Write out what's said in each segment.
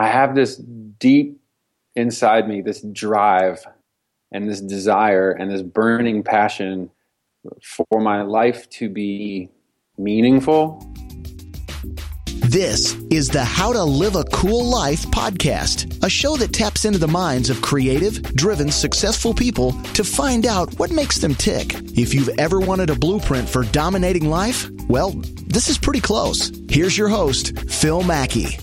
I have this deep inside me, this drive and this desire and this burning passion for my life to be meaningful. This is the How to Live a Cool Life podcast, a show that taps into the minds of creative, driven, successful people to find out what makes them tick. If you've ever wanted a blueprint for dominating life, well, this is pretty close. Here's your host, Phil Mackey.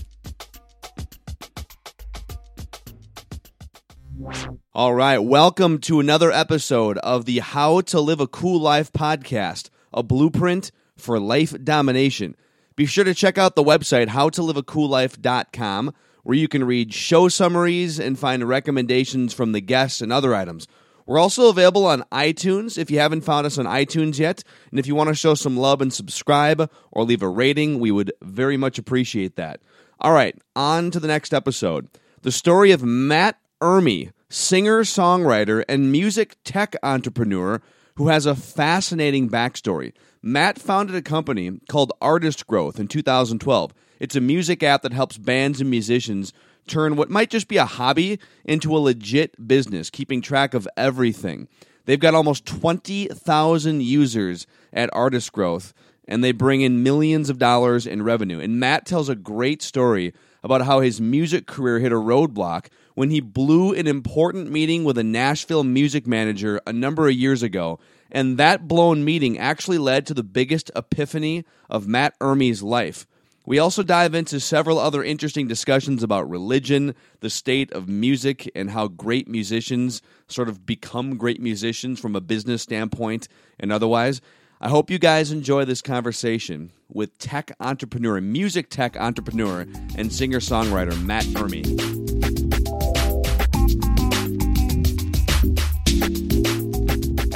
All right, welcome to another episode of the How to Live a Cool Life podcast, a blueprint for life domination. Be sure to check out the website howtoliveacoollife.com where you can read show summaries and find recommendations from the guests and other items. We're also available on iTunes if you haven't found us on iTunes yet. And if you want to show some love and subscribe or leave a rating, we would very much appreciate that. All right, on to the next episode. The story of Matt Urmy singer, songwriter, and music tech entrepreneur who has a fascinating backstory. Matt founded a company called Artist Growth in 2012. It's a music app that helps bands and musicians turn what might just be a hobby into a legit business, keeping track of everything. They've got almost 20,000 users at Artist Growth, and they bring in millions of dollars in revenue. And Matt tells a great story about how his music career hit a roadblock when he blew an important meeting with a Nashville music manager a number of years ago. And that blown meeting actually led to the biggest epiphany of Matt Urmy's life. We also dive into several other interesting discussions about religion, the state of music, and how great musicians sort of become great musicians from a business standpoint and otherwise. I hope you guys enjoy this conversation with tech entrepreneur, music tech entrepreneur, and singer songwriter Matt Urmy.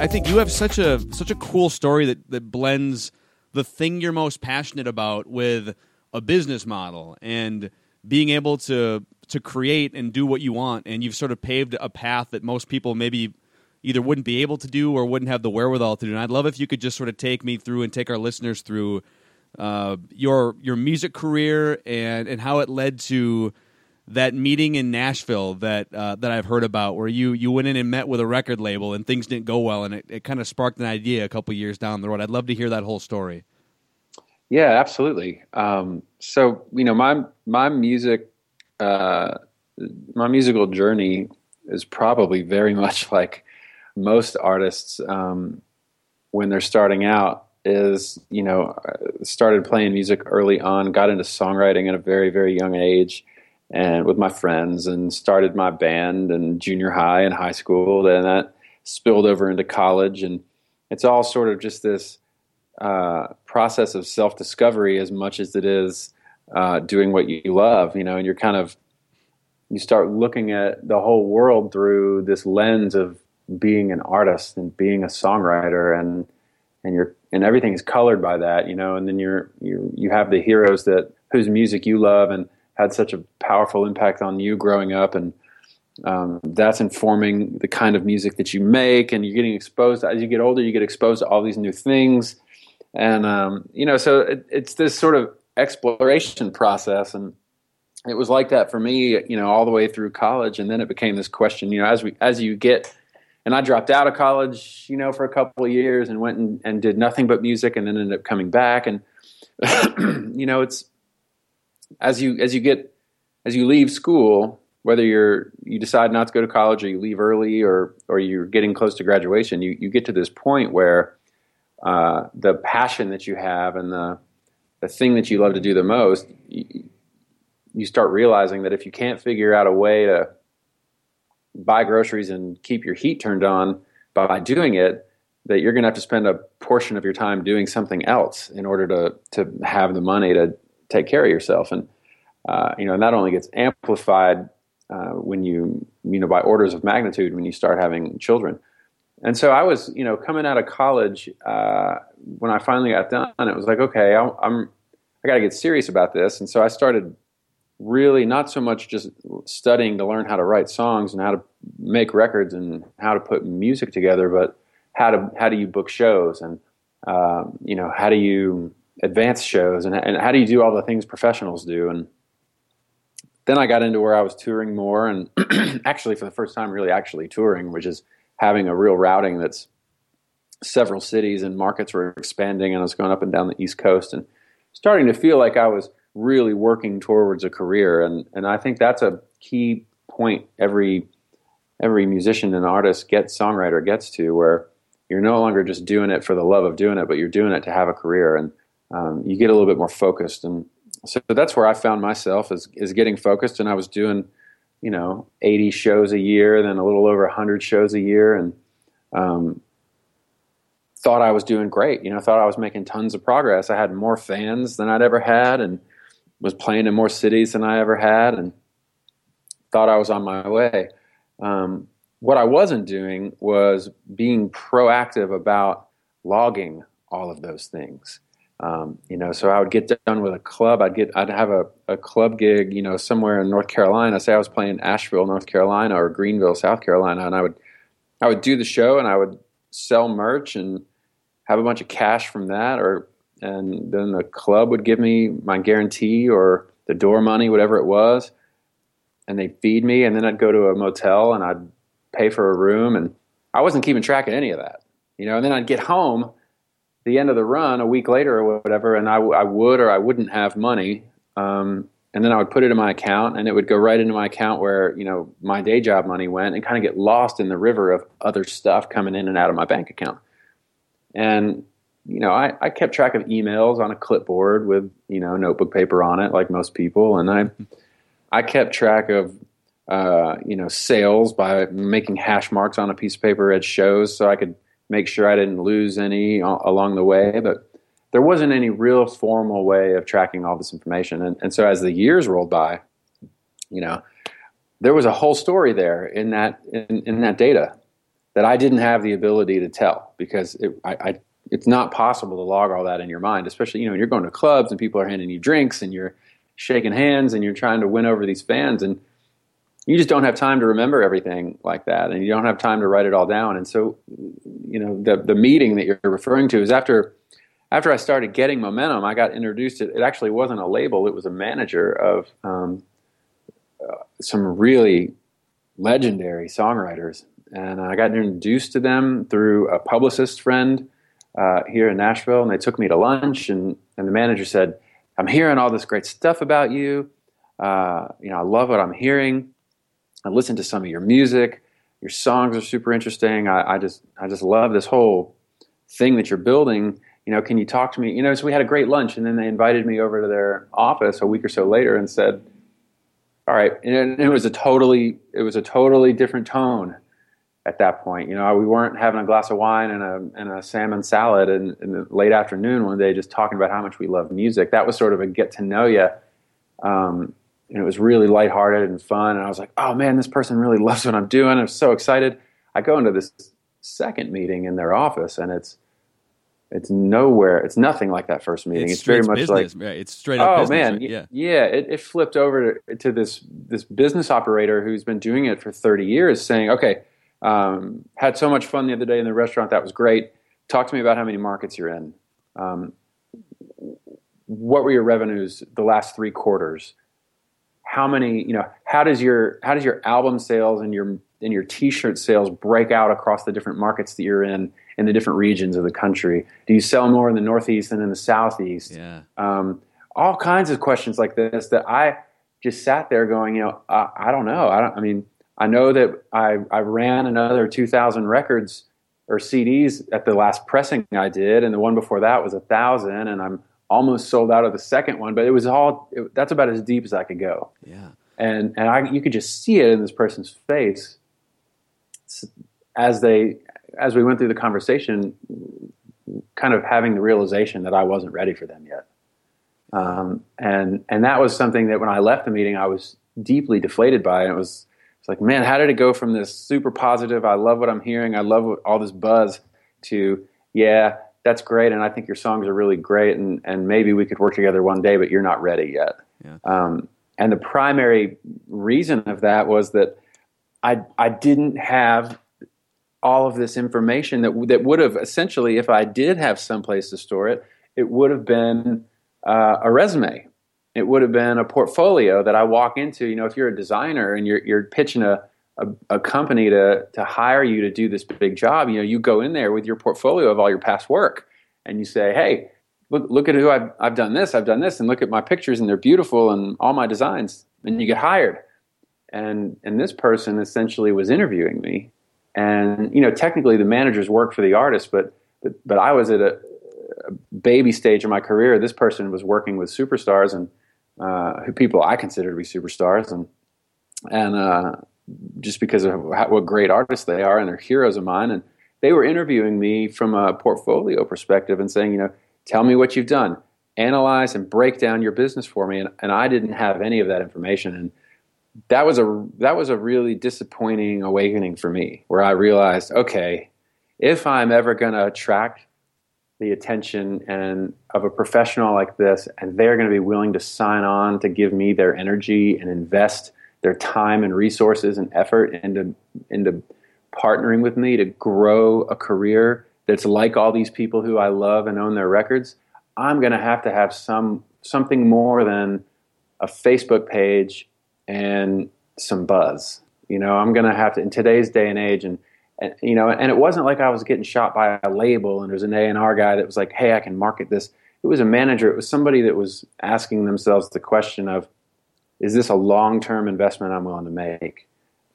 I think you have such a such a cool story that that blends the thing you're most passionate about with a business model and being able to to create and do what you want and you've sort of paved a path that most people maybe either wouldn't be able to do or wouldn't have the wherewithal to do. And I'd love if you could just sort of take me through and take our listeners through uh, your your music career and and how it led to that meeting in Nashville that uh, that I've heard about, where you you went in and met with a record label and things didn't go well, and it, it kind of sparked an idea a couple years down the road. I'd love to hear that whole story. Yeah, absolutely. Um, so you know, my my music, uh, my musical journey is probably very much like most artists um, when they're starting out. Is you know, started playing music early on, got into songwriting at a very very young age and with my friends and started my band in junior high and high school. Then that spilled over into college, and it's all sort of just this uh, process of self discovery as much as it is uh, doing what you love. You know, and you're kind of you start looking at the whole world through this lens of being an artist and being a songwriter and and you're and everything's colored by that you know and then you're you you have the heroes that whose music you love and had such a powerful impact on you growing up, and um, that's informing the kind of music that you make. And you're getting exposed as you get older. You get exposed to all these new things, and um, you know, so it, it's this sort of exploration process and it was like that for me you know all the way through college and then it became this question you know as we as you get and i dropped out of college you know for a couple of years and went and, and did nothing but music and then ended up coming back and you know it's as you as you get as you leave school, whether you're you decide not to go to college or you leave early or or you're getting close to graduation, you you get to this point where uh, the passion that you have and the the thing that you love to do the most, you, you start realizing that if you can't figure out a way to buy groceries and keep your heat turned on by doing it, that you're going to have to spend a portion of your time doing something else in order to to have the money to take care of yourself. And uh, you know, and that only gets amplified uh, when you you know by orders of magnitude when you start having children. And so I was, you know, coming out of college uh, when I finally got done. It was like, okay, I, I'm I got to get serious about this. And so I started really not so much just studying to learn how to write songs and how to make records and how to put music together, but how to how do you book shows and um, you know how do you advanced shows and, and how do you do all the things professionals do? And then I got into where I was touring more, and actually for the first time, really actually touring, which is having a real routing that's several cities and markets were expanding, and I was going up and down the East Coast and starting to feel like I was really working towards a career, and and I think that's a key point every every musician and artist gets songwriter gets to where you're no longer just doing it for the love of doing it, but you're doing it to have a career, and um, you get a little bit more focused. And so that's where I found myself is is getting focused, and I was doing, you know, 80 shows a year, then a little over 100 shows a year, and um, thought I was doing great. You know, thought I was making tons of progress. I had more fans than I'd ever had, and was playing in more cities than I ever had, and thought I was on my way. Um, what I wasn't doing was being proactive about logging all of those things. Um, you know, so I would get done with a club. I'd get, I'd have a, a club gig, you know, somewhere in North Carolina. Say I was playing Asheville, North Carolina, or Greenville, South Carolina, and I would, I would do the show, and I would sell merch and have a bunch of cash from that, or and then the club would give me my guarantee or the door money, whatever it was, and they'd feed me, and then I'd go to a motel and I'd pay for a room, and I wasn't keeping track of any of that, you know. And then I'd get home, the end of the run, a week later or whatever, and I, I would or I wouldn't have money, um, and then I would put it in my account, and it would go right into my account where you know my day job money went, and kind of get lost in the river of other stuff coming in and out of my bank account. And you know, I, I kept track of emails on a clipboard with you know notebook paper on it, like most people, and I I kept track of uh, you know, sales by making hash marks on a piece of paper at shows so I could make sure I didn't lose any uh, along the way. But there wasn't any real formal way of tracking all this information. And, and so as the years rolled by, you know, there was a whole story there in that in, in that data that I didn't have the ability to tell because it, I, I, it's not possible to log all that in your mind, especially you know you're going to clubs and people are handing you drinks and you're shaking hands and you're trying to win over these fans and you just don't have time to remember everything like that and you don't have time to write it all down. And so you know the the meeting that you're referring to is after after I started getting momentum I got introduced to it actually wasn't a label it was a manager of um, uh, some really legendary songwriters. And I got introduced to them through a publicist friend uh, here in Nashville and they took me to lunch and and the manager said I'm hearing all this great stuff about you. Uh, you know I love what I'm hearing I listened to some of your music. Your songs are super interesting. I, I just I just love this whole thing that you're building. You know, can you talk to me? You know, so we had a great lunch, and then they invited me over to their office a week or so later and said, "All right." And it was a totally it was a totally different tone at that point. You know, we weren't having a glass of wine and a and a salmon salad in, in the late afternoon one day, just talking about how much we love music. That was sort of a get to know you. Um, and it was really lighthearted and fun. And I was like, oh man, this person really loves what I'm doing. I'm so excited. I go into this second meeting in their office, and it's it's nowhere. It's nothing like that first meeting. It's, it's very much business, like right. it's straight up. Oh business, man, right? yeah, yeah. It, it flipped over to, to, this this business operator who's been doing it for 30 years, saying, okay, um, had so much fun the other day in the restaurant. That was great. Talk to me about how many markets you're in. Um, what were your revenues the last three quarters? How many you know how does your how does your album sales and your and your t-shirt sales break out across the different markets that you're in in the different regions of the country? Do you sell more in the northeast than in the southeast? Yeah. Um, all kinds of questions like this that i just sat there going you know i, I don't know. I don't i mean i know that i i ran another 2000 records or cds at the last pressing i did and the one before that was a thousand and i'm almost sold out of the second one, but it was all it, that's about as deep as I could go. Yeah. And and I you could just see it in this person's face as they as we went through the conversation, kind of having the realization that I wasn't ready for them yet. Um, and and that was something that when I left the meeting, I was deeply deflated by. And it was it's like, man, how did it go from this super positive? I love what I'm hearing. I love what, all this buzz to yeah, that's great, and I think your songs are really great, and, and maybe we could work together one day, but you're not ready yet. Yeah. Um, and the primary reason of that was that I I didn't have all of this information that that would have essentially, if I did have some place to store it, it would have been uh, a resume. it would have been a portfolio that I walk into. You know, if you're a designer and you're you're pitching a a, a, company to to hire you to do this big job, you know, you go in there with your portfolio of all your past work, and you say, "Hey, look look at who I've I've done this, I've done this, and look at my pictures, and they're beautiful, and all my designs," and you get hired. And and this person essentially was interviewing me, and you know, technically the managers work for the artist, but but, but I was at a, a baby stage of my career. This person was working with superstars and uh, who people I consider to be superstars, and and uh, just because of how, what great artists they are and they're heroes of mine, and they were interviewing me from a portfolio perspective and saying, you know, tell me what you've done, analyze and break down your business for me, and, and I didn't have any of that information, and that was a that was a really disappointing awakening for me, where I realized, okay, if I'm ever going to attract the attention and of a professional like this and they're going to be willing to sign on to give me their energy and invest their time and resources and effort into into partnering with me to grow a career that's like all these people who I love and own their records I'm going to have to have some something more than a Facebook page and some buzz you know I'm going to have to in today's day and age and and, you know, and it wasn't like I was getting shot by a label and there's an A&R guy that was like, hey, I can market this. It was a manager. It was somebody that was asking themselves the question of, is this a long-term investment I'm willing to make?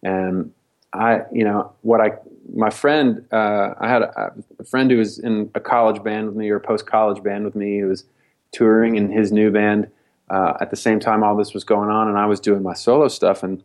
And I, you know, what I, my friend, uh, I had a, a, friend who was in a college band with me or post-college band with me who was touring in his new band uh, at the same time all this was going on, and I was doing my solo stuff, and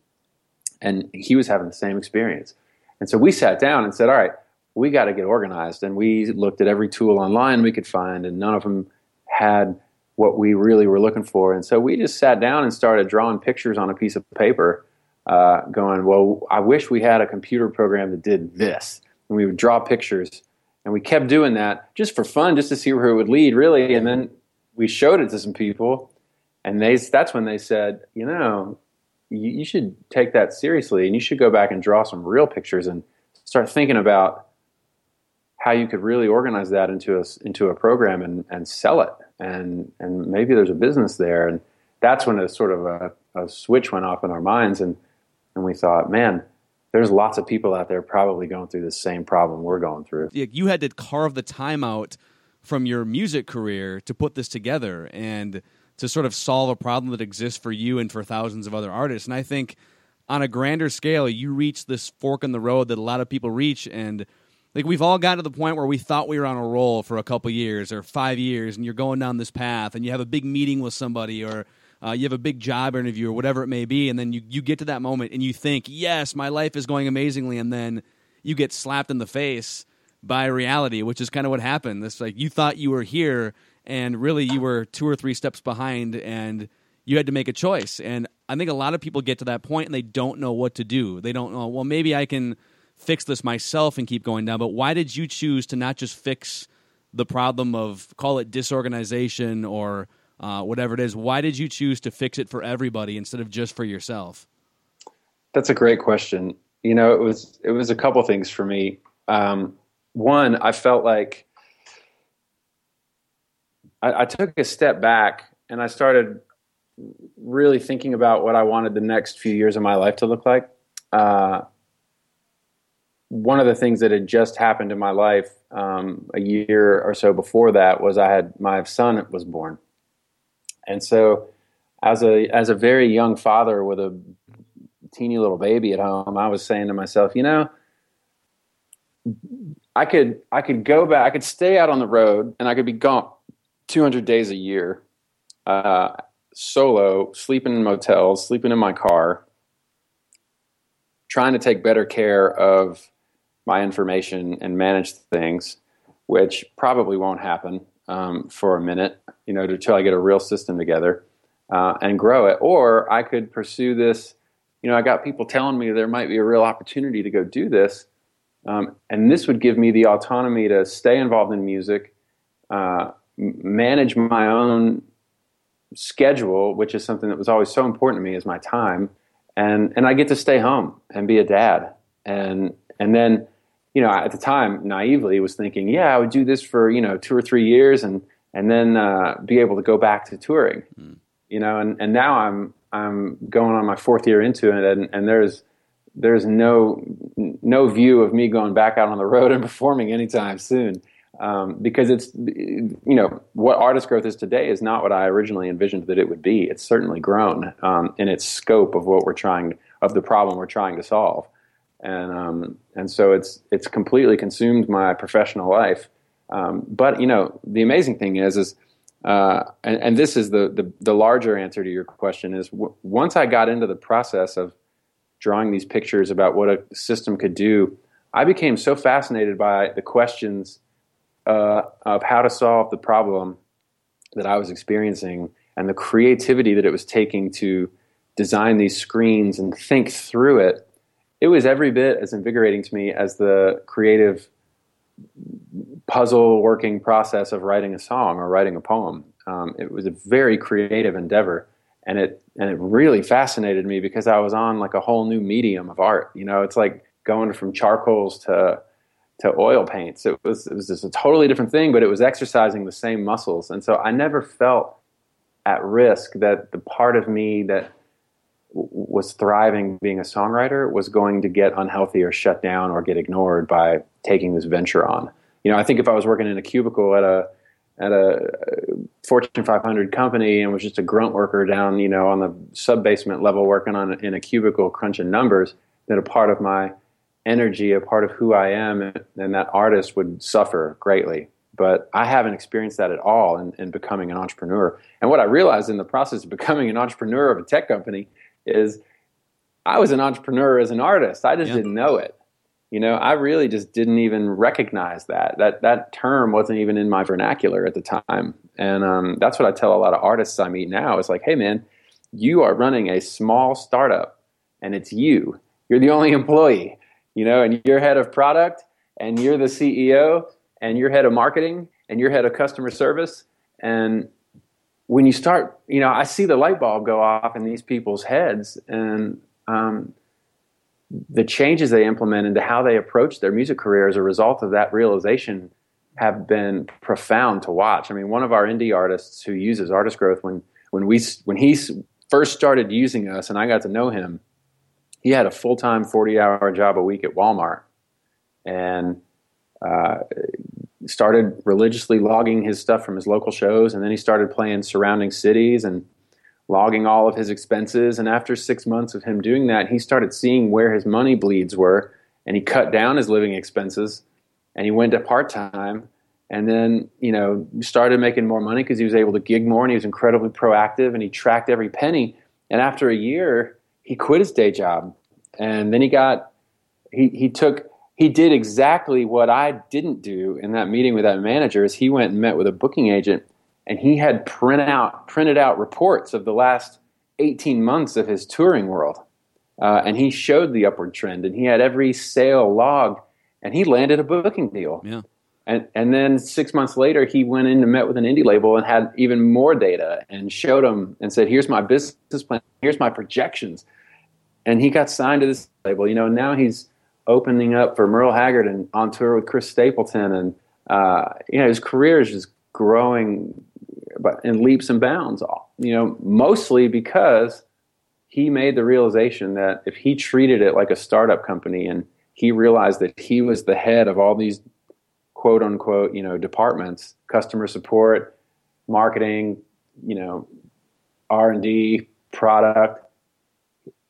and he was having the same experience. And so we sat down and said, all right, we got to get organized. And we looked at every tool online we could find, and none of them had what we really were looking for. And so we just sat down and started drawing pictures on a piece of paper, uh, going, well, I wish we had a computer program that did this. And we would draw pictures. And we kept doing that just for fun, just to see where it would lead, really. And then we showed it to some people, and they that's when they said, you know, you, you should take that seriously and you should go back and draw some real pictures and start thinking about how you could really organize that into a, into a program and, and sell it. And, and maybe there's a business there. And that's when a sort of a, a switch went off in our minds. And, and we thought, man, there's lots of people out there probably going through the same problem we're going through. You had to carve the time out from your music career to put this together. And to sort of solve a problem that exists for you and for thousands of other artists. And I think on a grander scale, you reach this fork in the road that a lot of people reach and like we've all gotten to the point where we thought we were on a roll for a couple years or five years and you're going down this path and you have a big meeting with somebody or uh, you have a big job interview or whatever it may be and then you, you get to that moment and you think yes my life is going amazingly and then you get slapped in the face by reality which is kind of what happened. This like you thought you were here and really you were two or three steps behind and you had to make a choice. And i think a lot of people get to that point and they don't know what to do. They don't know well maybe i can fix this myself and keep going down but why did you choose to not just fix the problem of call it disorganization or uh, whatever it is? Why did you choose to fix it for everybody instead of just for yourself? That's a great question. You know it was it was a couple things for me. Um, one i felt like I, I took a step back and I started really thinking about what I wanted the next few years of my life to look like. Uh, one of the things that had just happened in my life um, a year or so before that was I had my son was born, and so as a as a very young father with a teeny little baby at home, I was saying to myself, you know, I could I could go back, I could stay out on the road, and I could be gone 200 days a year, uh, solo, sleeping in motels, sleeping in my car, trying to take better care of my information and manage things, which probably won't happen um, for a minute, you know, until I get a real system together uh, and grow it. Or I could pursue this. You know, I got people telling me there might be a real opportunity to go do this. Um, and this would give me the autonomy to stay involved in music, uh, manage my own schedule, which is something that was always so important to me, is my time, and and I get to stay home and be a dad, and and then you know at the time naively was thinking, yeah, I would do this for you know two or three years, and and then uh, be able to go back to touring. Mm. you know, and, and now I'm I'm going on my fourth year into it, and, and there's there's no no view of me going back out on the road and performing anytime soon. Um, because it's you know what artist growth is today is not what I originally envisioned that it would be. It's certainly grown um, in its scope of what we're trying of the problem we're trying to solve, and um, and so it's it's completely consumed my professional life. Um, but you know the amazing thing is is uh, and, and, this is the, the, the larger answer to your question is w- once I got into the process of drawing these pictures about what a system could do, I became so fascinated by the questions uh, of how to solve the problem that I was experiencing and the creativity that it was taking to design these screens and think through it. It was every bit as invigorating to me as the creative puzzle working process of writing a song or writing a poem. Um, it was a very creative endeavor, and it and it really fascinated me because I was on like a whole new medium of art. You know, it's like going from charcoals to to oil paints. It was it was just a totally different thing, but it was exercising the same muscles, and so I never felt at risk that the part of me that was thriving being a songwriter was going to get unhealthy or shut down or get ignored by taking this venture on. You know, I think if I was working in a cubicle at a at a uh, Fortune 500 company and was just a grunt worker down, you know, on the sub basement level working on in a cubicle crunching numbers, that a part of my energy, a part of who I am, and that artist would suffer greatly. But I haven't experienced that at all in, in becoming an entrepreneur. And what I realized in the process of becoming an entrepreneur of a tech company is I was an entrepreneur as an artist. I just yeah. didn't know it. You know, I really just didn't even recognize that. That that term wasn't even in my vernacular at the time. And um, that's what I tell a lot of artists I meet now. It's like, hey man, you are running a small startup and it's you. You're the only employee, you know, and you're head of product and you're the CEO and you're head of marketing and you're head of customer service. And when you start, you know, I see the light bulb go off in these people's heads, and um, the changes they implement into how they approach their music career as a result of that realization have been profound to watch. I mean, one of our indie artists who uses artist growth when when we when he first started using us, and I got to know him, he had a full time forty hour job a week at Walmart, and uh, started religiously logging his stuff from his local shows, and then he started playing surrounding cities and logging all of his expenses. And after six months of him doing that, he started seeing where his money bleeds were, and he cut down his living expenses, and he went to part time. And then, you know, started making more money because he was able to gig more and he was incredibly proactive and he tracked every penny. And after a year, he quit his day job. And then he got, he, he took he did exactly what I didn't do in that meeting with that manager. Is he went and met with a booking agent, and he had print out printed out reports of the last 18 months of his touring world, uh, and he showed the upward trend, and he had every sale logged, and he landed a booking deal. Yeah. And, and then six months later, he went in and met with an indie label and had even more data and showed them and said, "Here's my business plan. Here's my projections." And he got signed to this label. You know, now he's opening up for Merle Haggard and on tour with Chris Stapleton, and uh, you know his career is just growing, but in leaps and bounds. You know, mostly because he made the realization that if he treated it like a startup company, and he realized that he was the head of all these quote unquote you know departments, customer support, marketing, you know, R and D, product.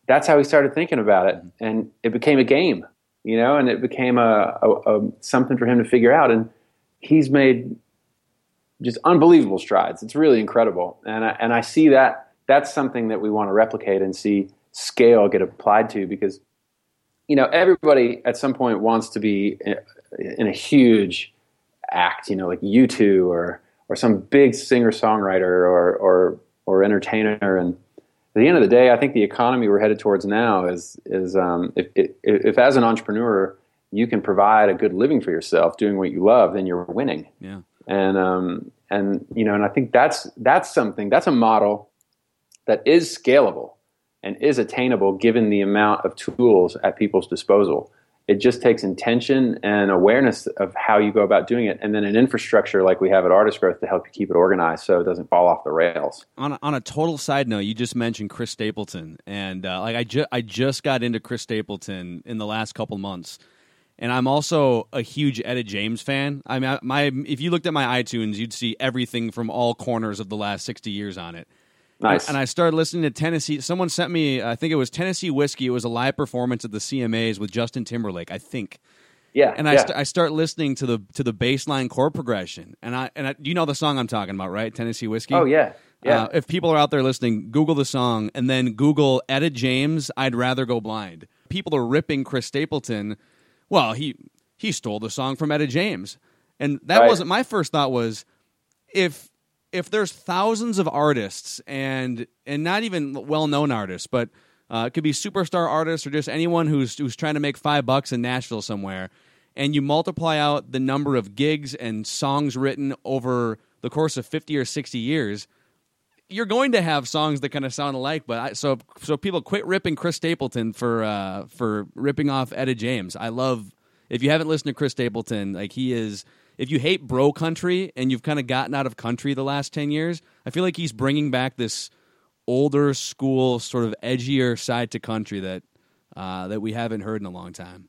That's how he started thinking about it, and it became a game you know, and it became a, a, a, something for him to figure out. And he's made just unbelievable strides. It's really incredible, and I, and I see that that's something that we want to replicate and see scale get applied to because you know everybody at some point wants to be in a huge act, you know, like U2 or or some big singer songwriter or or or entertainer and at the end of the day, I think the economy we're headed towards now is is um, if, if, if as an entrepreneur you can provide a good living for yourself doing what you love, then you're winning. Yeah. And um, and you know, and I think that's that's something that's a model that is scalable and is attainable given the amount of tools at people's disposal. It just takes intention and awareness of how you go about doing it, and then an infrastructure like we have at Artist Growth to help you keep it organized so it doesn't fall off the rails. On a, on a total side note, you just mentioned Chris Stapleton, and uh, like I just I just got into Chris Stapleton in the last couple months, and I'm also a huge Etta James fan. I mean, my if you looked at my iTunes, you'd see everything from all corners of the last sixty years on it. Nice. And I started listening to Tennessee. Someone sent me, I think it was Tennessee Whiskey. It was a live performance at the CMAs with Justin Timberlake, I think. Yeah. And I, yeah. st- I start listening to the to the baseline chord progression, and I and I, you know the song I'm talking about, right? Tennessee Whiskey. oh yeah. Yeah. Uh, if people are out there listening, Google the song and then Google Etta James. I'd rather go blind. People are ripping Chris Stapleton. Well, he he stole the song from Etta James, and that Right. wasn't my first thought. Was if if there's thousands of artists and and not even well known artists, but uh, it could be superstar artists or just anyone who's who's trying to make five bucks in Nashville somewhere, and you multiply out the number of gigs and songs written over the course of fifty or sixty years, you're going to have songs that kind of sound alike. But I, so so people quit ripping Chris Stapleton for uh, for ripping off Etta James. I love if you haven't listened to Chris Stapleton, like he is. If you hate bro country and you've kind of gotten out of country the last ten years, I feel like he's bringing back this older school, sort of edgier side to country that uh, that we haven't heard in a long time.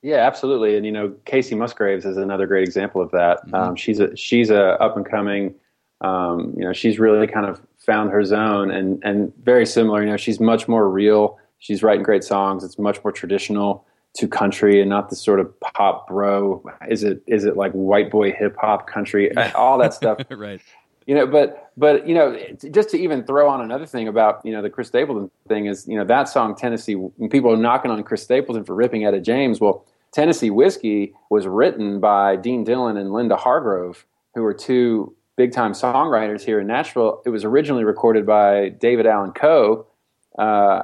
Yeah, absolutely. And you know, Kacey Musgraves is another great example of that. Um, she's a she's a up and coming. Um, you know, she's really kind of found her zone, and and very similar. You know, she's much more real. She's writing great songs. It's much more traditional to country, and not the sort of pop bro. Is it is it like white boy hip hop country? All that stuff. right. you know but but you know just to even throw on another thing about you know the chris stapleton thing is you know that song tennessee when people are knocking on chris stapleton for ripping etta james well tennessee whiskey was written by dean dillon and linda hargrove who are two big time songwriters here in nashville it was originally recorded by david allan coe uh,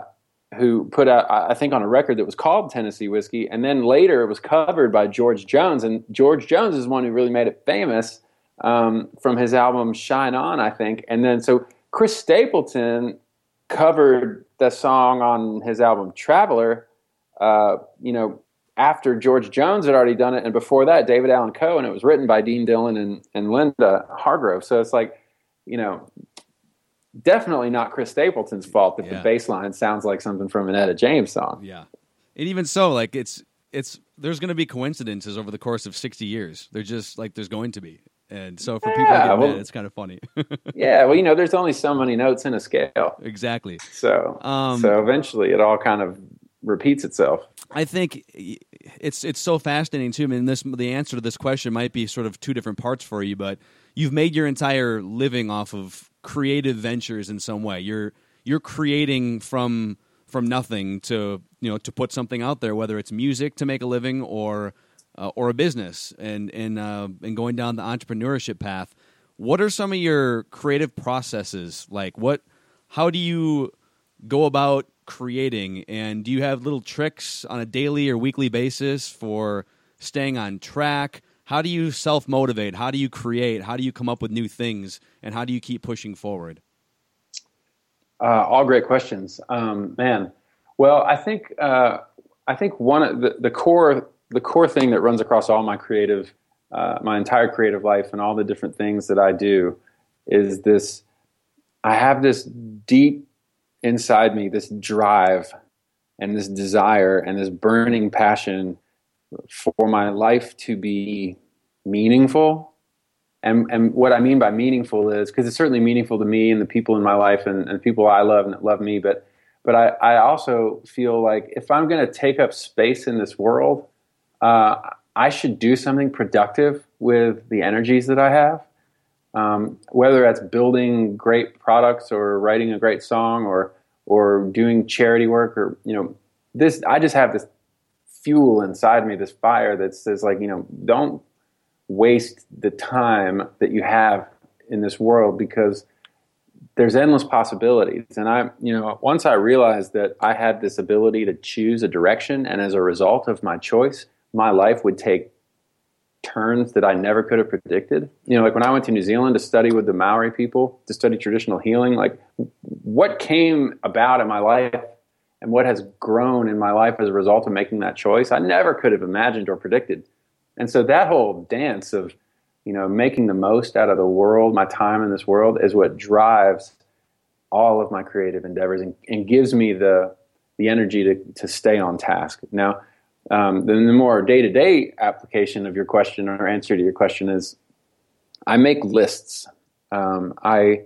who put out, I think, on a record that was called Tennessee Whiskey, and then later it was covered by George Jones, and George Jones is one who really made it famous um, from his album Shine On, I think, and then so Chris Stapleton covered the song on his album Traveller, uh, you know, after George Jones had already done it, and before that, David Allan Coe, and it was written by Dean Dillon and, and Linda Hargrove. So it's like, you know, definitely not Chris Stapleton's fault if Yeah. the bass line sounds like something from an Etta James song. Yeah, and even so, like it's it's there's going to be coincidences over the course of sixty years. They're just like there's going to be, and so for people to get well- mad, it's kind of funny. Yeah, well, you know, there's only so many notes in a scale, exactly. so Um, so eventually it all kind of repeats itself. I think it's it's so fascinating too. I mean, this the answer to this question might be sort of two different parts for you, but you've made your entire living off of creative ventures in some way. You're you're creating from from nothing to you know to put something out there, whether it's music to make a living or uh, or a business, and and uh, and going down the entrepreneurship path. What are some of your creative processes like? What how do you go about creating and do you have little tricks on a daily or weekly basis for staying on track how do you self motivate how do you create how do you come up with new things and how do you keep pushing forward Uh, all great questions, um, man. Well, I think uh, I think one of the, the core the core thing that runs across all my creative uh, my entire creative life and all the different things that I do is this. I have this deep inside me this drive and this desire and this burning passion for my life to be meaningful and and what I mean by meaningful is because it's certainly meaningful to me and the people in my life and, and people I love and that love me. But but I, I also feel like if I'm going to take up space in this world, uh, I should do something productive with the energies that I have. Um, whether that's building great products or writing a great song or or doing charity work or you know this I just have this fuel inside me, this fire that says like you know don't waste the time that you have in this world because there's endless possibilities and i you know once i realized that i had this ability to choose a direction and as a result of my choice my life would take turns that i never could have predicted you know like when i went to new zealand to study with the maori people to study traditional healing like what came about in my life and what has grown in my life as a result of making that choice, I never could have imagined or predicted. And so that whole dance of, you know, making the most out of the world, my time in this world, is what drives all of my creative endeavors and, and gives me the the energy to to stay on task. Now, um, then the more day to day application of your question or answer to your question is, I make lists. Um, I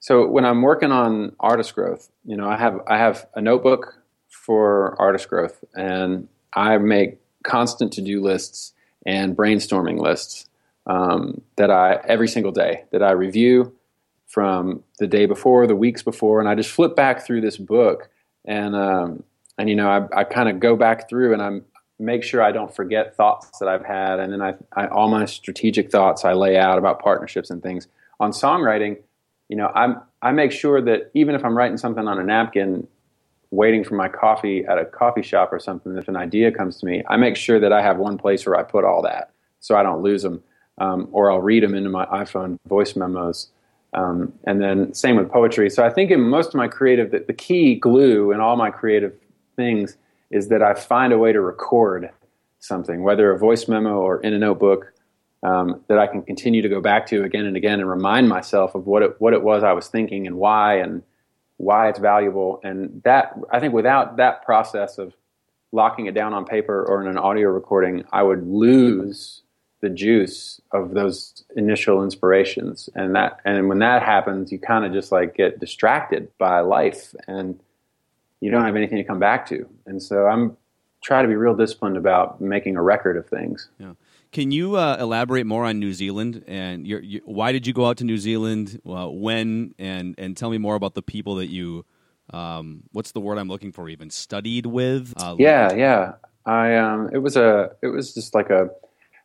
so when I'm working on artist growth, you know, I have I have a notebook for artist growth, and I make constant to do lists and brainstorming lists um, that I every single day that I review from the day before, the weeks before, and I just flip back through this book. And um, and you know I, I kind of go back through and I'm make sure I don't forget thoughts that I've had, and then I, I all my strategic thoughts I lay out about partnerships and things. On songwriting you know, I'm, I make sure that even if I'm writing something on a napkin, waiting for my coffee at a coffee shop or something, if an idea comes to me, I make sure that I have one place where I put all that so I don't lose them. Um, or I'll read them into my iPhone voice memos. Um, and then same with poetry. So I think in most of my creative, the, the key glue in all my creative things is that I find a way to record something, whether a voice memo or in a notebook um, that I can continue to go back to again and again and remind myself of what it what it was I was thinking and why and why it's valuable. And that I think without that process of locking it down on paper or in an audio recording, I would lose the juice of those initial inspirations. And that and when that happens, you kind of just like get distracted by life and you don't have anything to come back to. And so I'm try to be real disciplined about making a record of things. Yeah. Can you uh, elaborate more on New Zealand and your, your, why did you go out to New Zealand? Uh, when and and tell me more about the people that you. Um, what's the word I'm looking for? Even studied with? Uh, yeah, yeah. I um, it was a it was just like a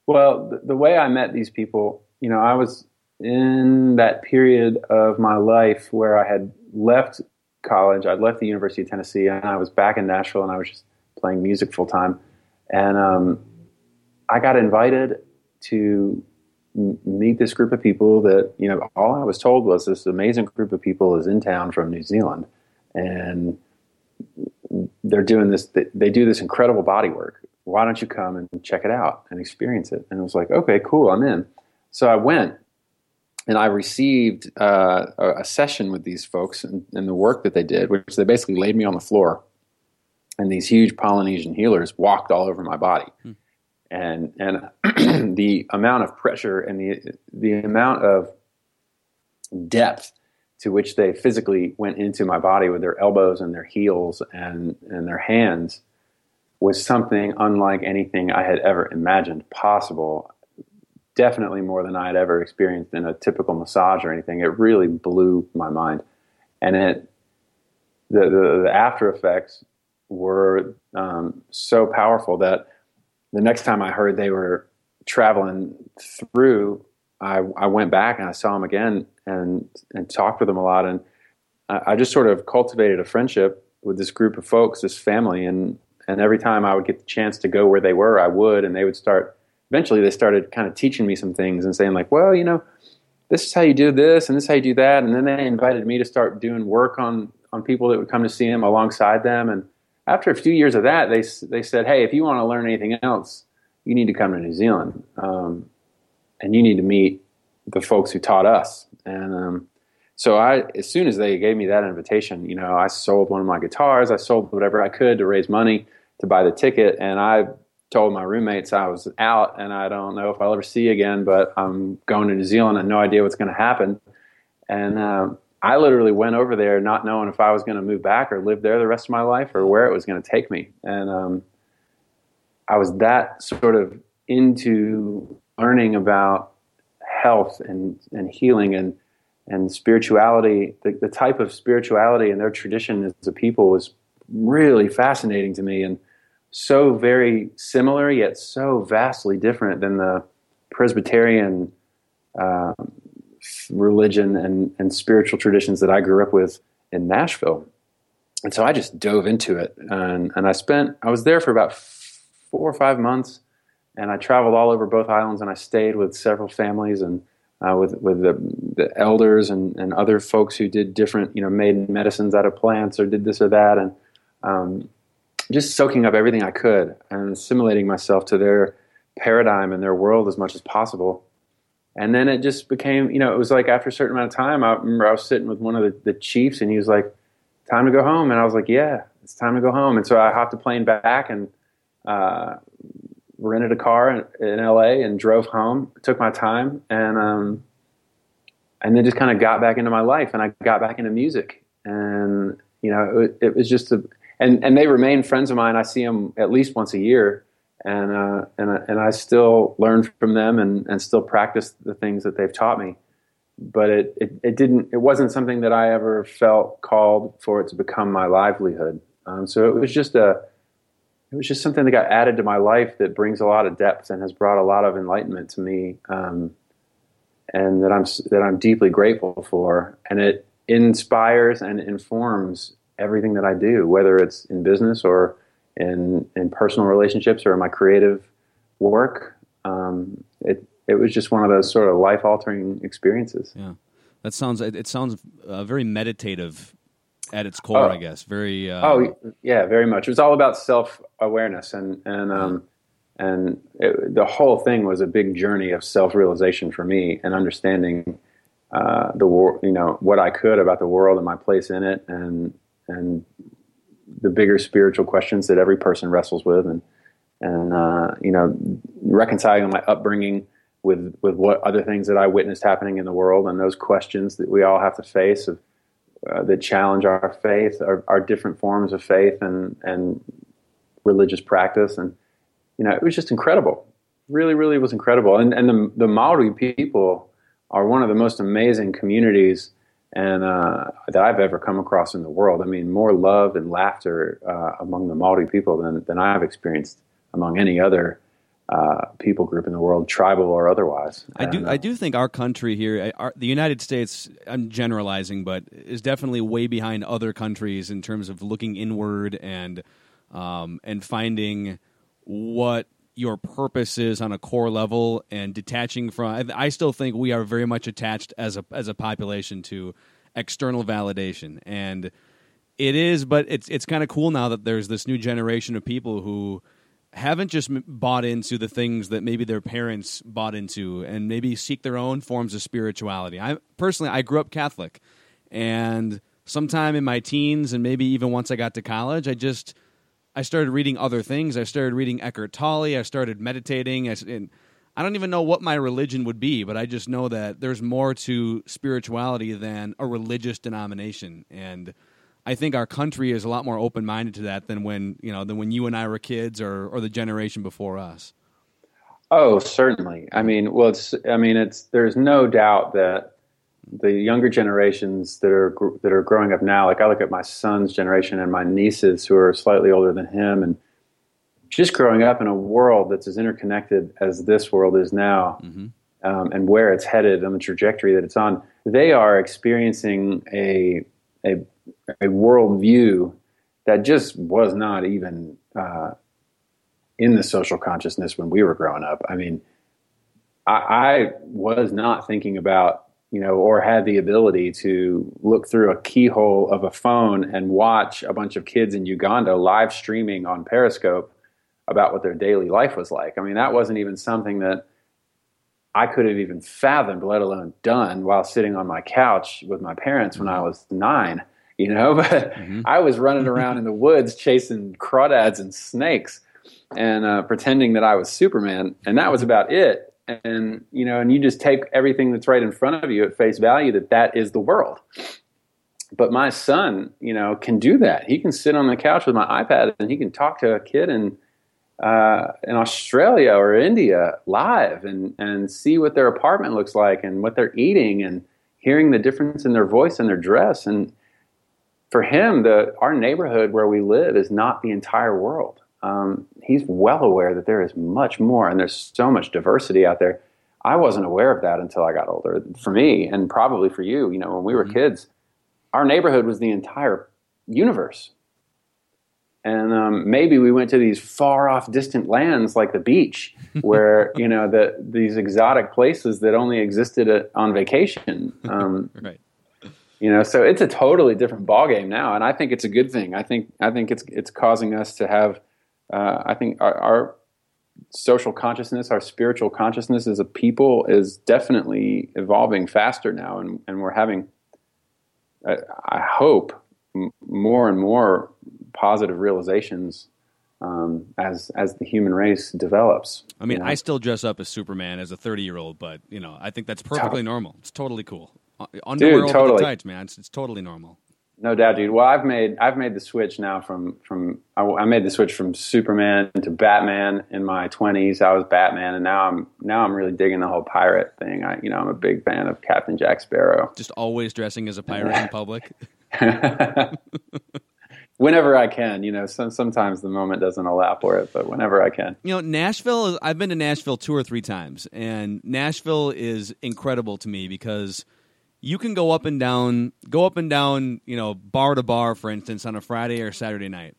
well the, the way I met these people. You know, I was in that period of my life where I had left college. I'd left the University of Tennessee and I was back in Nashville and I was just playing music full time. And um, I got invited to meet this group of people that, you know, all I was told was this amazing group of people is in town from New Zealand. And they're doing this, they, do this incredible body work. Why don't you come and check it out and experience it? And it was like, okay, cool, I'm in. So I went and I received uh, a, session with these folks and, and, the work that they did, which they basically laid me on the floor, and these huge Polynesian healers walked all over my body. Hmm and and the amount of pressure and the the amount of depth to which they physically went into my body with their elbows and their heels and and their hands was something unlike anything I had ever imagined possible. Definitely more than I had ever experienced in a typical massage or anything. It really blew my mind, and it the the, the after effects were um, so powerful that the next time I heard they were traveling through, I, I went back and I saw them again and and talked with them a lot, and I, I just sort of cultivated a friendship with this group of folks, this family, and and every time I would get the chance to go where they were, I would, and they would start. Eventually, they started kind of teaching me some things and saying like, well, you know, this is how you do this, and this is how you do that, and then they invited me to start doing work on on people that would come to see them alongside them, and after a few years of that, they they said, "Hey, if you want to learn anything else, you need to come to New Zealand, um, and you need to meet the folks who taught us." And um, so, I as soon as they gave me that invitation, you know, I sold one of my guitars, I sold whatever I could to raise money to buy the ticket, and I told my roommates I was out, and I don't know if I'll ever see you again, but I'm going to New Zealand. and no idea what's going to happen, and um, I literally went over there not knowing if I was going to move back or live there the rest of my life or where it was going to take me. And um, I was that sort of into learning about health and, and healing and, and spirituality. The, the type of spirituality and their tradition as a people was really fascinating to me and so very similar yet so vastly different than the Presbyterian um, religion and, and spiritual traditions that I grew up with in Nashville. And so I just dove into it. And, and I spent, I was there for about four or five months. And I traveled all over both islands and I stayed with several families and uh, with, with the, the elders and, and other folks who did different, you know, made medicines out of plants or did this or that. And um, just soaking up everything I could and assimilating myself to their paradigm and their world as much as possible. And then it just became, you know, it was like after a certain amount of time, I remember I was sitting with one of the, the chiefs and he was like, time to go home. And I was like, yeah, it's time to go home. And so I hopped a plane back and uh, rented a car in, in, LA and drove home, took my time and, um, and then just kind of got back into my life and I got back into music. And, you know, it, it was just a, and, and they remain friends of mine. I see them at least once a year and uh, and and I still learn from them and, and still practice the things that they've taught me. But it, it, it didn't it wasn't something that I ever felt called for it to become my livelihood. Um, so it was just a it was just something that got added to my life that brings a lot of depth and has brought a lot of enlightenment to me, um, and that I'm that I'm deeply grateful for. And it inspires and informs everything that I do, whether it's in business or in in personal relationships or in my creative work. Um, it it was just one of those sort of life altering experiences. Yeah, that sounds it, sounds uh, very meditative at its core, oh. I guess. Very. Uh, oh yeah, very much. It was all about self awareness and and um, and it, the whole thing was a big journey of self realization for me and understanding. Uh, the war, you know, what I could about the world and my place in it, and and the bigger spiritual questions that every person wrestles with, and and uh, you know reconciling my upbringing with with what other things that I witnessed happening in the world, and those questions that we all have to face of uh, that challenge our faith, our, our, different forms of faith and and religious practice, and you know it was just incredible. Really, really was incredible, and and the the Maori people are one of the most amazing communities and uh, that I've ever come across in the world. I mean, more love and laughter uh, among the Maori people than than I've experienced among any other uh, people group in the world, tribal or otherwise. I do, I do think our country here, our, the United States. I'm generalizing, but is definitely way behind other countries in terms of looking inward and um, and finding what your purpose is on a core level and detaching from I still think we are very much attached as a as a population to external validation and it is but it's it's kind of cool now that there's this new generation of people who haven't just bought into the things that maybe their parents bought into and maybe seek their own forms of spirituality. I personally I grew up Catholic and sometime in my teens and maybe even once I got to college I just I started reading other things. I started reading Eckhart Tolle. I started meditating. I, and I don't even know what my religion would be, but I just know that there's more to spirituality than a religious denomination. And I think our country is a lot more open minded to that than when you know than when you and I were kids or or the generation before us. Oh, certainly. I mean, well, it's. I mean, it's. There's no doubt that the younger generations that are that are growing up now, like I look at my son's generation and my nieces who are slightly older than him, and just growing up in a world that's as interconnected as this world is now, mm-hmm. um, and where it's headed and the trajectory that it's on, they are experiencing a a, a worldview that just was not even uh, in the social consciousness when we were growing up. I mean, I, I was not thinking about you know, or had the ability to look through a keyhole of a phone and watch a bunch of kids in Uganda live streaming on Periscope about what their daily life was like. I mean, that wasn't even something that I could have even fathomed, let alone done while sitting on my couch with my parents when I mm-hmm. was nine, you know, but mm-hmm. I was running around in the woods chasing crawdads and snakes and uh, pretending that I was Superman. And that was about it and you know and you just take everything that's right in front of you at face value that that is the world. But my son you know can do that. He can sit on the couch with my ipad and he can talk to a kid in uh, in Australia or India live and and see what their apartment looks like and what they're eating and hearing the difference in their voice and their dress. And for him the our neighborhood where we live is not the entire world. Um, he's well aware that there is much more and there's so much diversity out there. I wasn't aware of that until I got older. For me, and probably for you, you know, when we were mm-hmm. kids, our neighborhood was the entire universe. And um, maybe we went to these far off, distant lands like the beach, where you know the these exotic places that only existed at, on vacation. Um, right. You know, so it's a totally different ballgame now, and I think it's a good thing. I think I think it's it's causing us to have. Uh, I think our, our social consciousness, our spiritual consciousness as a people is definitely evolving faster now, and, and we're having, I, I hope, m- more and more positive realizations um, as as the human race develops. I mean, you know? I still dress up as Superman as a 30 year old, but you know, I think that's perfectly normal. It's totally cool. Uh, Underwear Dude, over totally. the tights, man. It's, it's totally normal. No doubt, dude. Well, I've made I've made the switch now from from I, I made the switch from Superman to Batman in my twenties. I was Batman, and now I'm now I'm really digging the whole pirate thing. I you know I'm a big fan of Captain Jack Sparrow. Just always dressing as a pirate in public. whenever I can, you know. Some, sometimes the moment doesn't allow for it, but whenever I can. You know, Nashville. is- I've been to Nashville two or three times, and Nashville is incredible to me because you can go up and down, go up and down, you know, bar to bar, for instance, on a Friday or Saturday night,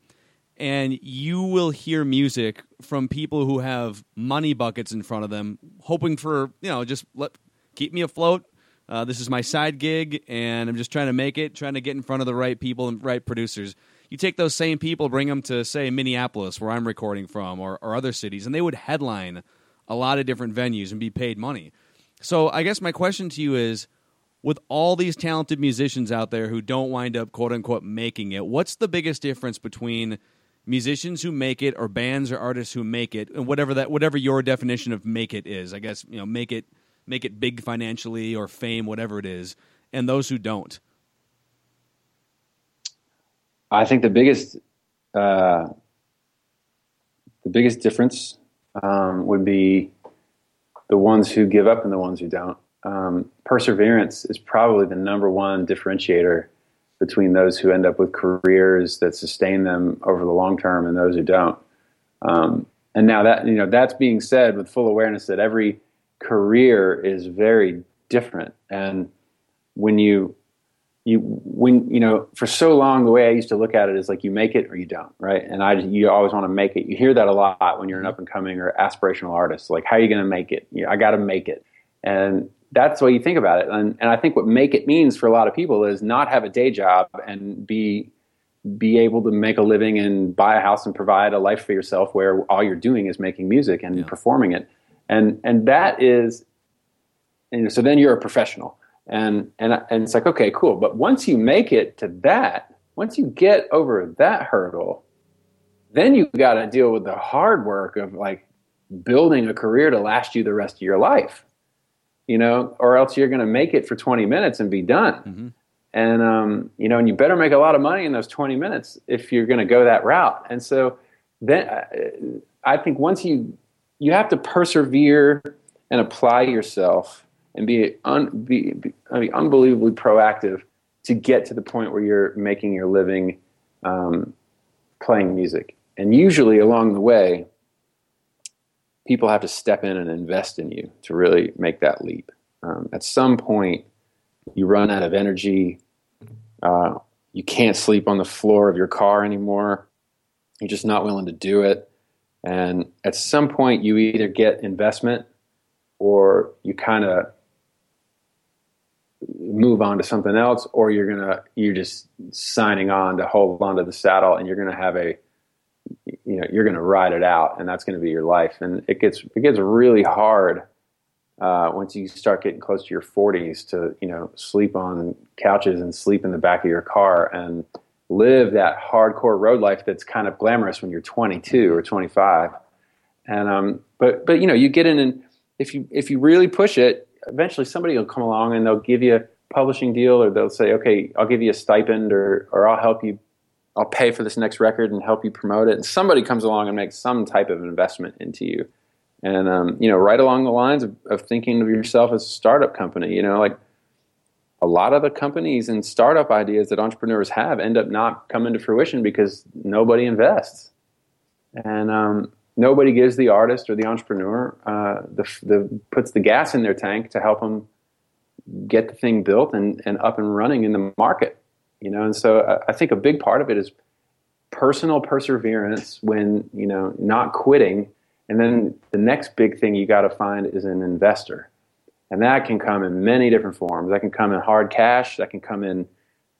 and you will hear music from people who have money buckets in front of them, hoping for, you know, just let keep me afloat. Uh, this is my side gig, and I'm just trying to make it, trying to get in front of the right people and right producers. You take those same people, bring them to, say, Minneapolis, where I'm recording from, or, or other cities, and they would headline a lot of different venues and be paid money. So I guess my question to you is with all these talented musicians out there who don't wind up quote unquote making it, what's the biggest difference between musicians who make it or bands or artists who make it and whatever that whatever your definition of make it is. I guess, you know, make it make it big financially or fame, whatever it is, and those who don't. I think the biggest uh, the biggest difference um, would be the ones who give up and the ones who don't. Um, perseverance is probably the number one differentiator between those who end up with careers that sustain them over the long term and those who don't. Um, and now that you know that's being said with full awareness that every career is very different, and when you you when you know for so long the way I used to look at it is like you make it or you don't, right? And I you always want to make it. You hear that a lot when you're an up and coming or aspirational artist. Like, how are you going to make it? You know, I got to make it, and that's the way you think about it. And and I think what make it means for a lot of people is not have a day job and be be able to make a living and buy a house and provide a life for yourself where all you're doing is making music and Yeah. performing it. And and that is and so then you're a professional and and and it's like okay cool but once you make it to that once you get over that hurdle then you got to deal with the hard work of like building a career to last you the rest of your life you know or else you're going to make it for 20 minutes and be done Mhm. and um, you know and you better make a lot of money in those 20 minutes if you're going to go that route and so then uh, i think once you you have to persevere and apply yourself and be, un, be, be, I mean, unbelievably proactive to get to the point where you're making your living um, playing music. And usually along the way, people have to step in and invest in you to really make that leap. Um, at some point, you run out of energy. Uh, you can't sleep on the floor of your car anymore. You're just not willing to do it. And at some point, you either get investment or you kind of move on to something else, or you're gonna you're just signing on to hold on to the saddle, and you're gonna have a you know you're gonna ride it out, and that's gonna be your life. And it gets it gets really hard uh, once you start getting close to your 40s to you know sleep on couches and sleep in the back of your car and live that hardcore road life that's kind of glamorous when you're 22 or 25 and um but but you know you get in and if you if you really push it eventually somebody will come along and they'll give you a publishing deal or they'll say okay i'll give you a stipend or or i'll help you i'll pay for this next record and help you promote it. And somebody comes along and makes some type of investment into you. And um, you know right along the lines of, of thinking of yourself as a startup company you know like a lot of the companies and startup ideas that entrepreneurs have end up not coming to fruition because nobody invests. And um, nobody gives the artist or the entrepreneur uh, the, the puts the gas in their tank to help them get the thing built and, and up and running in the market you know and so I, I think a big part of it is personal perseverance when you know not quitting and then the next big thing you got to find is an investor And that can come in many different forms. That can come in hard cash, that can come in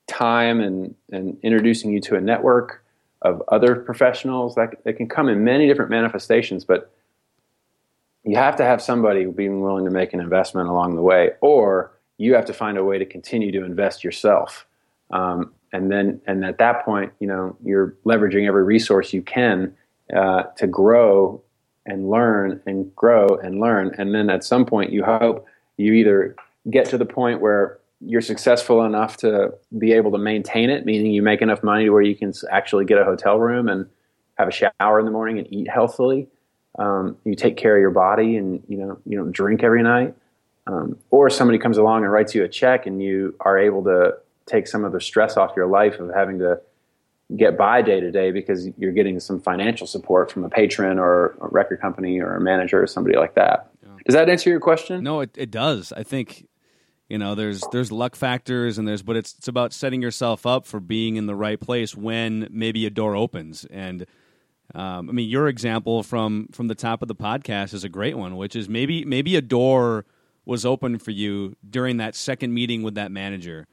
time and, and introducing you to a network of other professionals. That, that can come in many different manifestations, but you have to have somebody being willing to make an investment along the way, or you have to find a way to continue to invest yourself. Um, and then, and at that point, you know, you're leveraging every resource you can uh, to grow and learn and grow and learn. And then at some point, you hope you either get to the point where you're successful enough to be able to maintain it, meaning you make enough money where you can actually get a hotel room and have a shower in the morning and eat healthily. Um, you take care of your body and you know you don't drink every night. Um, or somebody comes along and writes you a check and you are able to take some of the stress off your life of having to get by day to day because you're getting some financial support from a patron or a record company or a manager or somebody like that. Yeah. Does that answer your question? No, it, it does. I think you know there's there's luck factors and there's but it's it's about setting yourself up for being in the right place when maybe a door opens and um, I mean your example from from the top of the podcast is a great one which is maybe maybe a door was open for you during that second meeting with that manager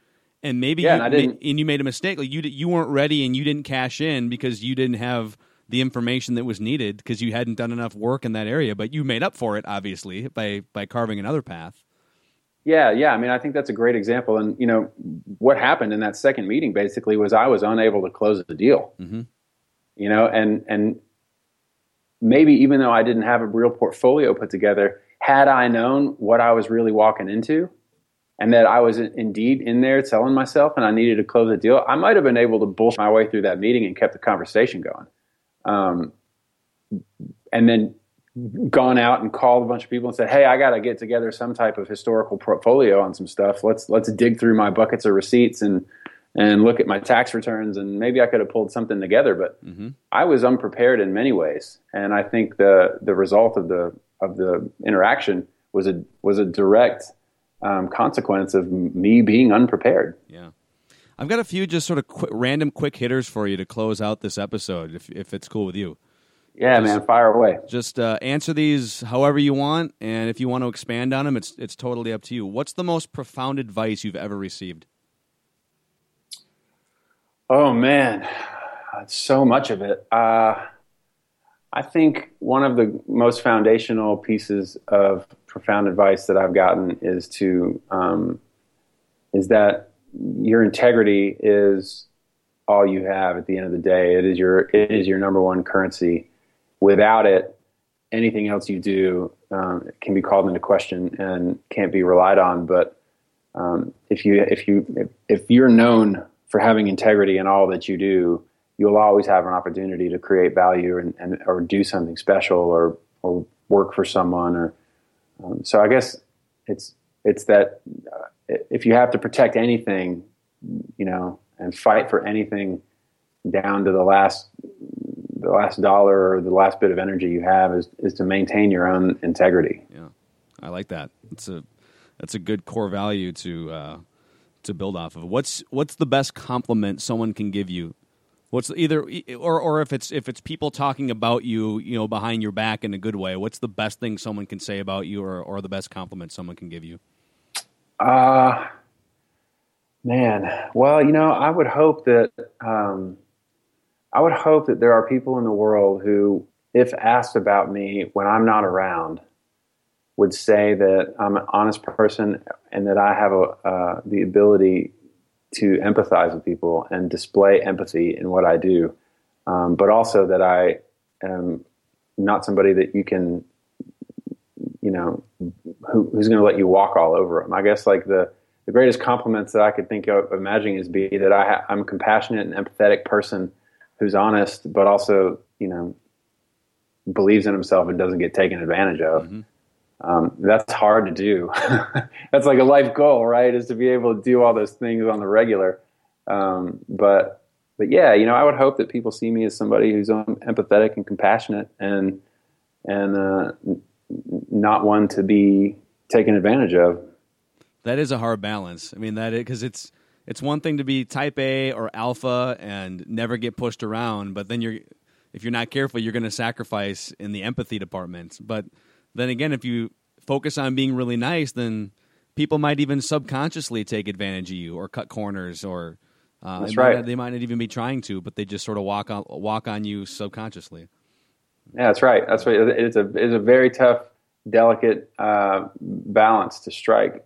and maybe yeah, you, and, ma- and you made a mistake. Like you you weren't ready and you didn't cash in because you didn't have the information that was needed because you hadn't done enough work in that area. But you made up for it obviously by by carving another path. Yeah, yeah. I mean, I think that's a great example. And you know, what happened in that second meeting basically was I was unable to close the deal. Mm-hmm. You know, and and maybe even though I didn't have a real portfolio put together, had I known what I was really walking into, and that I was indeed in there selling myself and I needed to close the deal, I might have been able to bullshit my way through that meeting and kept the conversation going. Um, and then gone out and called a bunch of people and said, "Hey, I got to get together some type of historical portfolio on some stuff. Let's let's dig through my buckets of receipts and and look at my tax returns and maybe I could have pulled something together, but mm-hmm. I was unprepared in many ways. And I think the the result of the of the interaction was a was a direct um, consequence of me being unprepared. Yeah. I've got a few just sort of random quick hitters for you to close out this episode, if, if it's cool with you. Yeah, just, man, fire away. Just uh, answer these however you want, and if you want to expand on them, it's it's totally up to you. What's the most profound advice you've ever received? Oh man, so much of it. Uh, I think one of the most foundational pieces of profound advice that I've gotten is to um, is that your integrity is all you have at the end of the day. It is your it is your number one currency. Without it, anything else you do um, can be called into question and can't be relied on. But um, if you if you if, if you're known for having integrity in all that you do, you'll always have an opportunity to create value and, and or do something special or or work for someone or um, so I guess it's it's that uh, if you have to protect anything, you know, and fight for anything down to the last the last dollar or the last bit of energy you have is is to maintain your own integrity. Yeah, I like that. It's a that's a good core value to uh, to build off of. What's what's the best compliment someone can give you What's either or or if it's if it's people talking about you, you know, behind your back in a good way. What's the best thing someone can say about you, or or the best compliment someone can give you? Uh man. Well, you know, I would hope that um, I would hope that there are people in the world who, if asked about me when I'm not around, would say that I'm an honest person and that I have a, uh, the ability to empathize with people and display empathy in what I do, um, but also that I am not somebody that you can, you know, who, who's going to let you walk all over them. I guess like the the greatest compliments that I could think of imagining is be that I ha- I'm a compassionate and empathetic person who's honest, but also you know believes in himself and doesn't get taken advantage of. Mm-hmm. Um, that's hard to do. that's like a life goal, right? Is to be able to do all those things on the regular. Um, but but yeah, you know, I would hope that people see me as somebody who's empathetic and compassionate, and and uh, not one to be taken advantage of. That is a hard balance. I mean, that because it's it's one thing to be type A or alpha and never get pushed around, but then you're if you're not careful, you're going to sacrifice in the empathy department. But then again, if you focus on being really nice, then people might even subconsciously take advantage of you or cut corners or uh, That's right. Not, they might not even be trying to, but they just sort of walk on walk on you subconsciously. Yeah, that's right. That's right. It's a it's a very tough, delicate uh, balance to strike.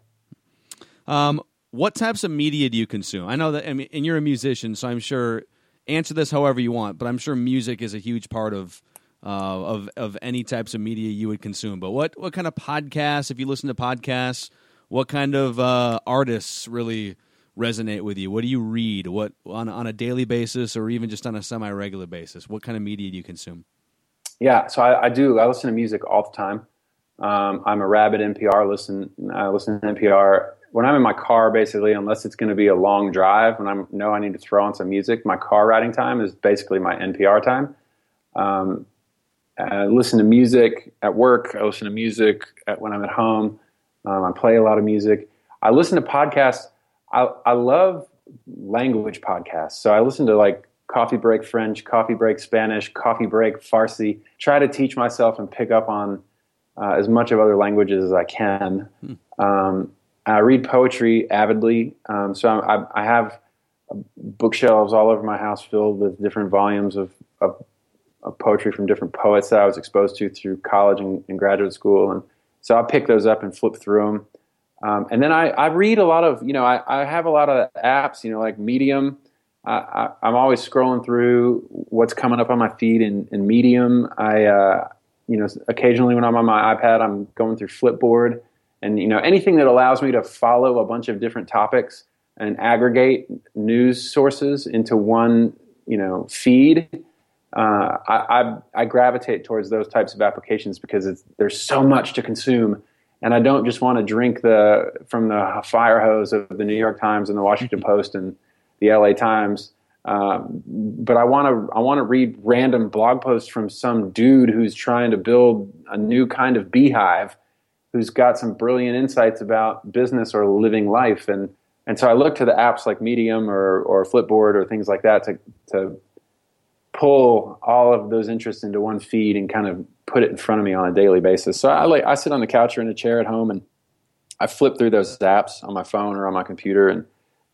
Um, what types of media do you consume? I know that, I mean, and you're a musician, so I'm sure. Answer this however you want, but I'm sure music is a huge part of uh, of of any types of media you would consume. But what what kind of podcasts? If you listen to podcasts, what kind of uh, artists really resonate with you? What do you read? What on on a daily basis, or even just on a semi regular basis? What kind of media do you consume? Yeah, so I, I do. I listen to music all the time. Um, I'm a rabid NPR listen. I listen to NPR when I'm in my car. Basically, unless it's going to be a long drive, when I know I need to throw on some music, my car riding time is basically my NPR time. Um, I listen to music at work. I listen to music at, when I'm at home. Um, I play a lot of music. I listen to podcasts I, I love language podcasts. So I listen to like Coffee Break French, Coffee Break Spanish, Coffee Break Farsi. Try to teach myself and pick up on uh, as much of other languages as I can. Hmm. Um, I read poetry avidly. Um, so I, I, have bookshelves all over my house filled with different volumes of, of, of, poetry from different poets that I was exposed to through college and, and graduate school. And so I pick those up and flip through them. Um, and then I, I read a lot of, you know, I, I have a lot of apps, you know, like Medium. I, am always scrolling through what's coming up on my feed in, in Medium. I, uh, you know, occasionally when I'm on my iPad, I'm going through Flipboard, and you know, anything that allows me to follow a bunch of different topics and aggregate news sources into one, you know, feed. Uh, I, I, I gravitate towards those types of applications because there's so much to consume and I don't just want to drink the from the fire hose of the New York Times and the Washington mm-hmm. Post and the LA Times. Um, but I want to I want to read random blog posts from some dude who's trying to build a new kind of beehive, who's got some brilliant insights about business or living life, and and so I look to the apps like Medium or or Flipboard or things like that to to pull all of those interests into one feed and kind of put it in front of me on a daily basis. So I like I sit on the couch or in a chair at home and I flip through those apps on my phone or on my computer and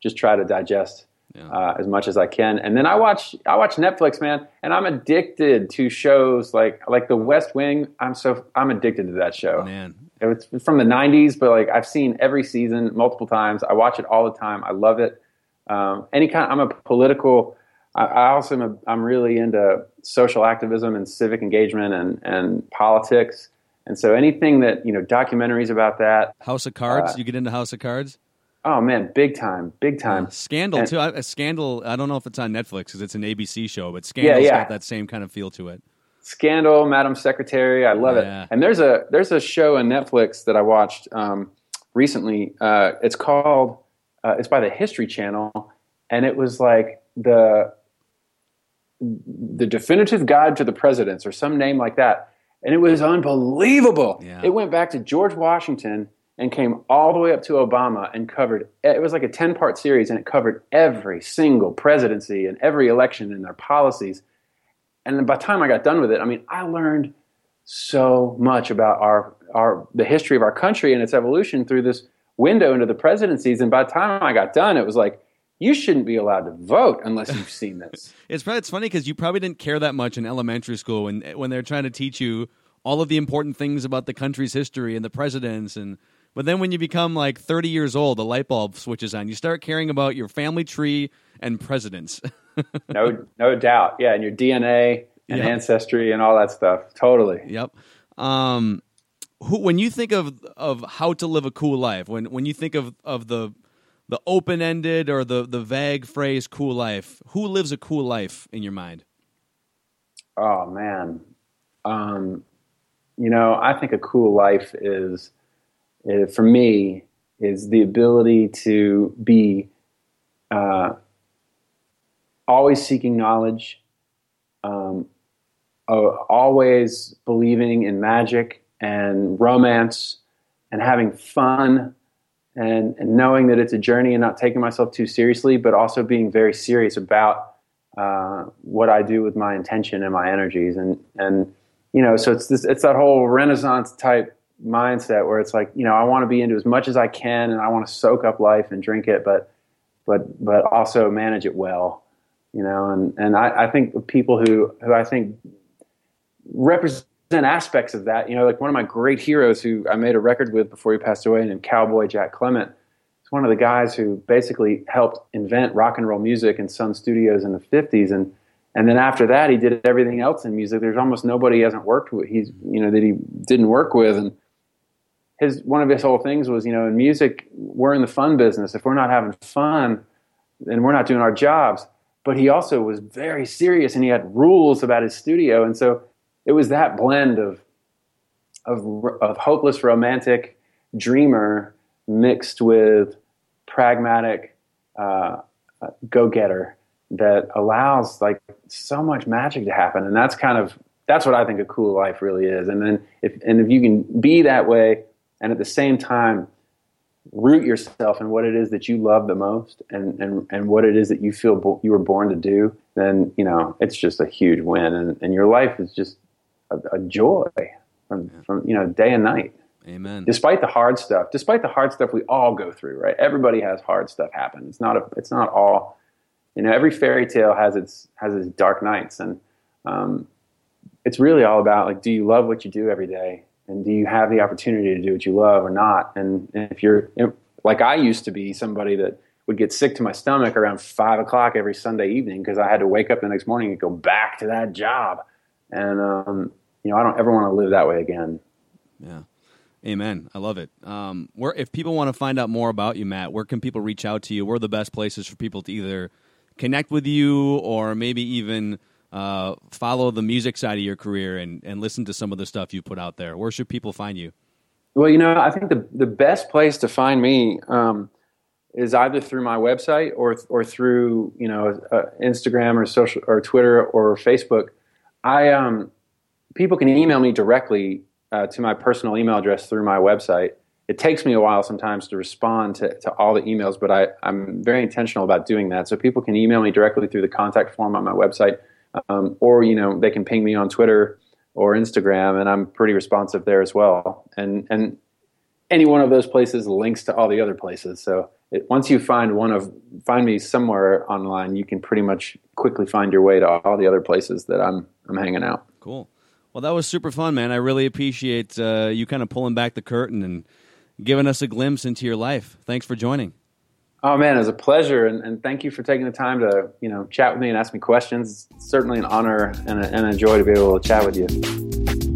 just try to digest yeah. uh, as much as I can. And then I watch I watch Netflix, man, and I'm addicted to shows like like The West Wing. I'm so I'm addicted to that show. Man, it's from the '90s, but like I've seen every season multiple times. I watch it all the time. I love it. Um, any kind. I'm a political I, I also am a, I'm really into social activism and civic engagement and, and politics. And so anything that, you know, documentaries about that. House of Cards? Uh, you get into House of Cards? Oh man, big time, big time. Uh, Scandal and, too. I, Scandal. I don't know if it's on Netflix because it's an ABC show, but Scandal's yeah, yeah. got that same kind of feel to it. Scandal, Madam Secretary, I love yeah. it. And there's a there's a show on Netflix that I watched um, recently. Uh, it's called uh, it's by the History Channel, and it was like the the definitive guide to the presidents or some name like that. And it was unbelievable. Yeah. it went back to george washington and came all the way up to obama and covered it was like a 10 part series and it covered every single presidency and every election and their policies. And by the time i got done with it i mean i learned so much about our our the history of our country and its evolution through this window into the presidencies. And by the time i got done it was like you shouldn't be allowed to vote unless you've seen this. it's probably, it's funny because you probably didn't care that much in elementary school when when they're trying to teach you all of the important things about the country's history and the presidents and but then when you become like 30 years old the light bulb switches on. You start caring about your family tree and presidents. No no doubt. Yeah and your dna and yep. ancestry and all that stuff. Totally. Yep. Um who, when you think of of how to live a cool life when when you think of of the the open ended or the the vague phrase "cool life"? Who lives a cool life in your mind? Oh man, um, you know, I think a cool life is, is for me is the ability to be uh, always seeking knowledge, um, uh, always believing in magic and romance, and having fun and, and knowing that it's a journey and not taking myself too seriously, but also being very serious about uh, what I do with my intention and my energies. And, and, you know, so it's this, it's that whole Renaissance type mindset where it's like, you know, I want to be into as much as I can and I want to soak up life and drink it, but but but also manage it well. You know, and, and I, I think people who, who I think represent aspects of that, you know, like one of my great heroes who I made a record with before he passed away named Cowboy Jack Clement. He's one of the guys who basically helped invent rock and roll music in Sun Studios in the 50s. And and then after that, he did everything else in music. There's almost nobody he hasn't worked with. He's you know that he didn't work with, and his one of his whole things was you know in music we're in the fun business. If we're not having fun, then we're not doing our jobs. But he also was very serious, and he had rules about his studio, and so it was that blend of of, of hopeless romantic dreamer mixed with pragmatic uh, go getter that allows like so much magic to happen. And that's kind of that's what i think a cool life really is. And then if and if you can be that way and at the same time root yourself in what it is that you love the most and and, and what it is that you feel bo- you were born to do then you know it's just a huge win. And, and your life is just a, a joy from, from you know day and night. Amen. Despite the hard stuff despite the hard stuff we all go through right? Everybody has hard stuff happen. It's not a it's not all you know every fairy tale has its has its dark nights. And um, it's really all about like do you love what you do every day? And do you have the opportunity to do what you love or not? And, and if you're like i used to be somebody that would get sick to my stomach around five o'clock every sunday evening because i had to wake up the next morning and go back to that job. And um, you know i don't ever want to live that way again yeah Amen. I love it. Um, where if people want to find out more about you, Matt, where can people reach out to you? Where are the best places for people to either connect with you or maybe even uh, follow the music side of your career and, and listen to some of the stuff you put out there? Where should people find you? Well, you know, I think the, the best place to find me um, is either through my website or, or through, you know, uh, Instagram or social or Twitter or Facebook. I, um, people can email me directly uh, to my personal email address through my website it takes me a while sometimes to respond to, to all the emails, but I, I'm very intentional about doing that. So people can email me directly through the contact form on my website, um, or you know they can ping me on Twitter or Instagram, and I'm pretty responsive there as well. And and any one of those places links to all the other places. So it, once you find one of find me somewhere online, you can pretty much quickly find your way to all the other places that I'm I'm hanging out. Cool. Well, that was super fun, man. I really appreciate uh, you kind of pulling back the curtain and giving us a glimpse into your life. Thanks for joining. Oh man, it was a pleasure, and, and thank you for taking the time to you know chat with me and ask me questions. It's certainly an honor and, a, and a joy to be able to chat with you.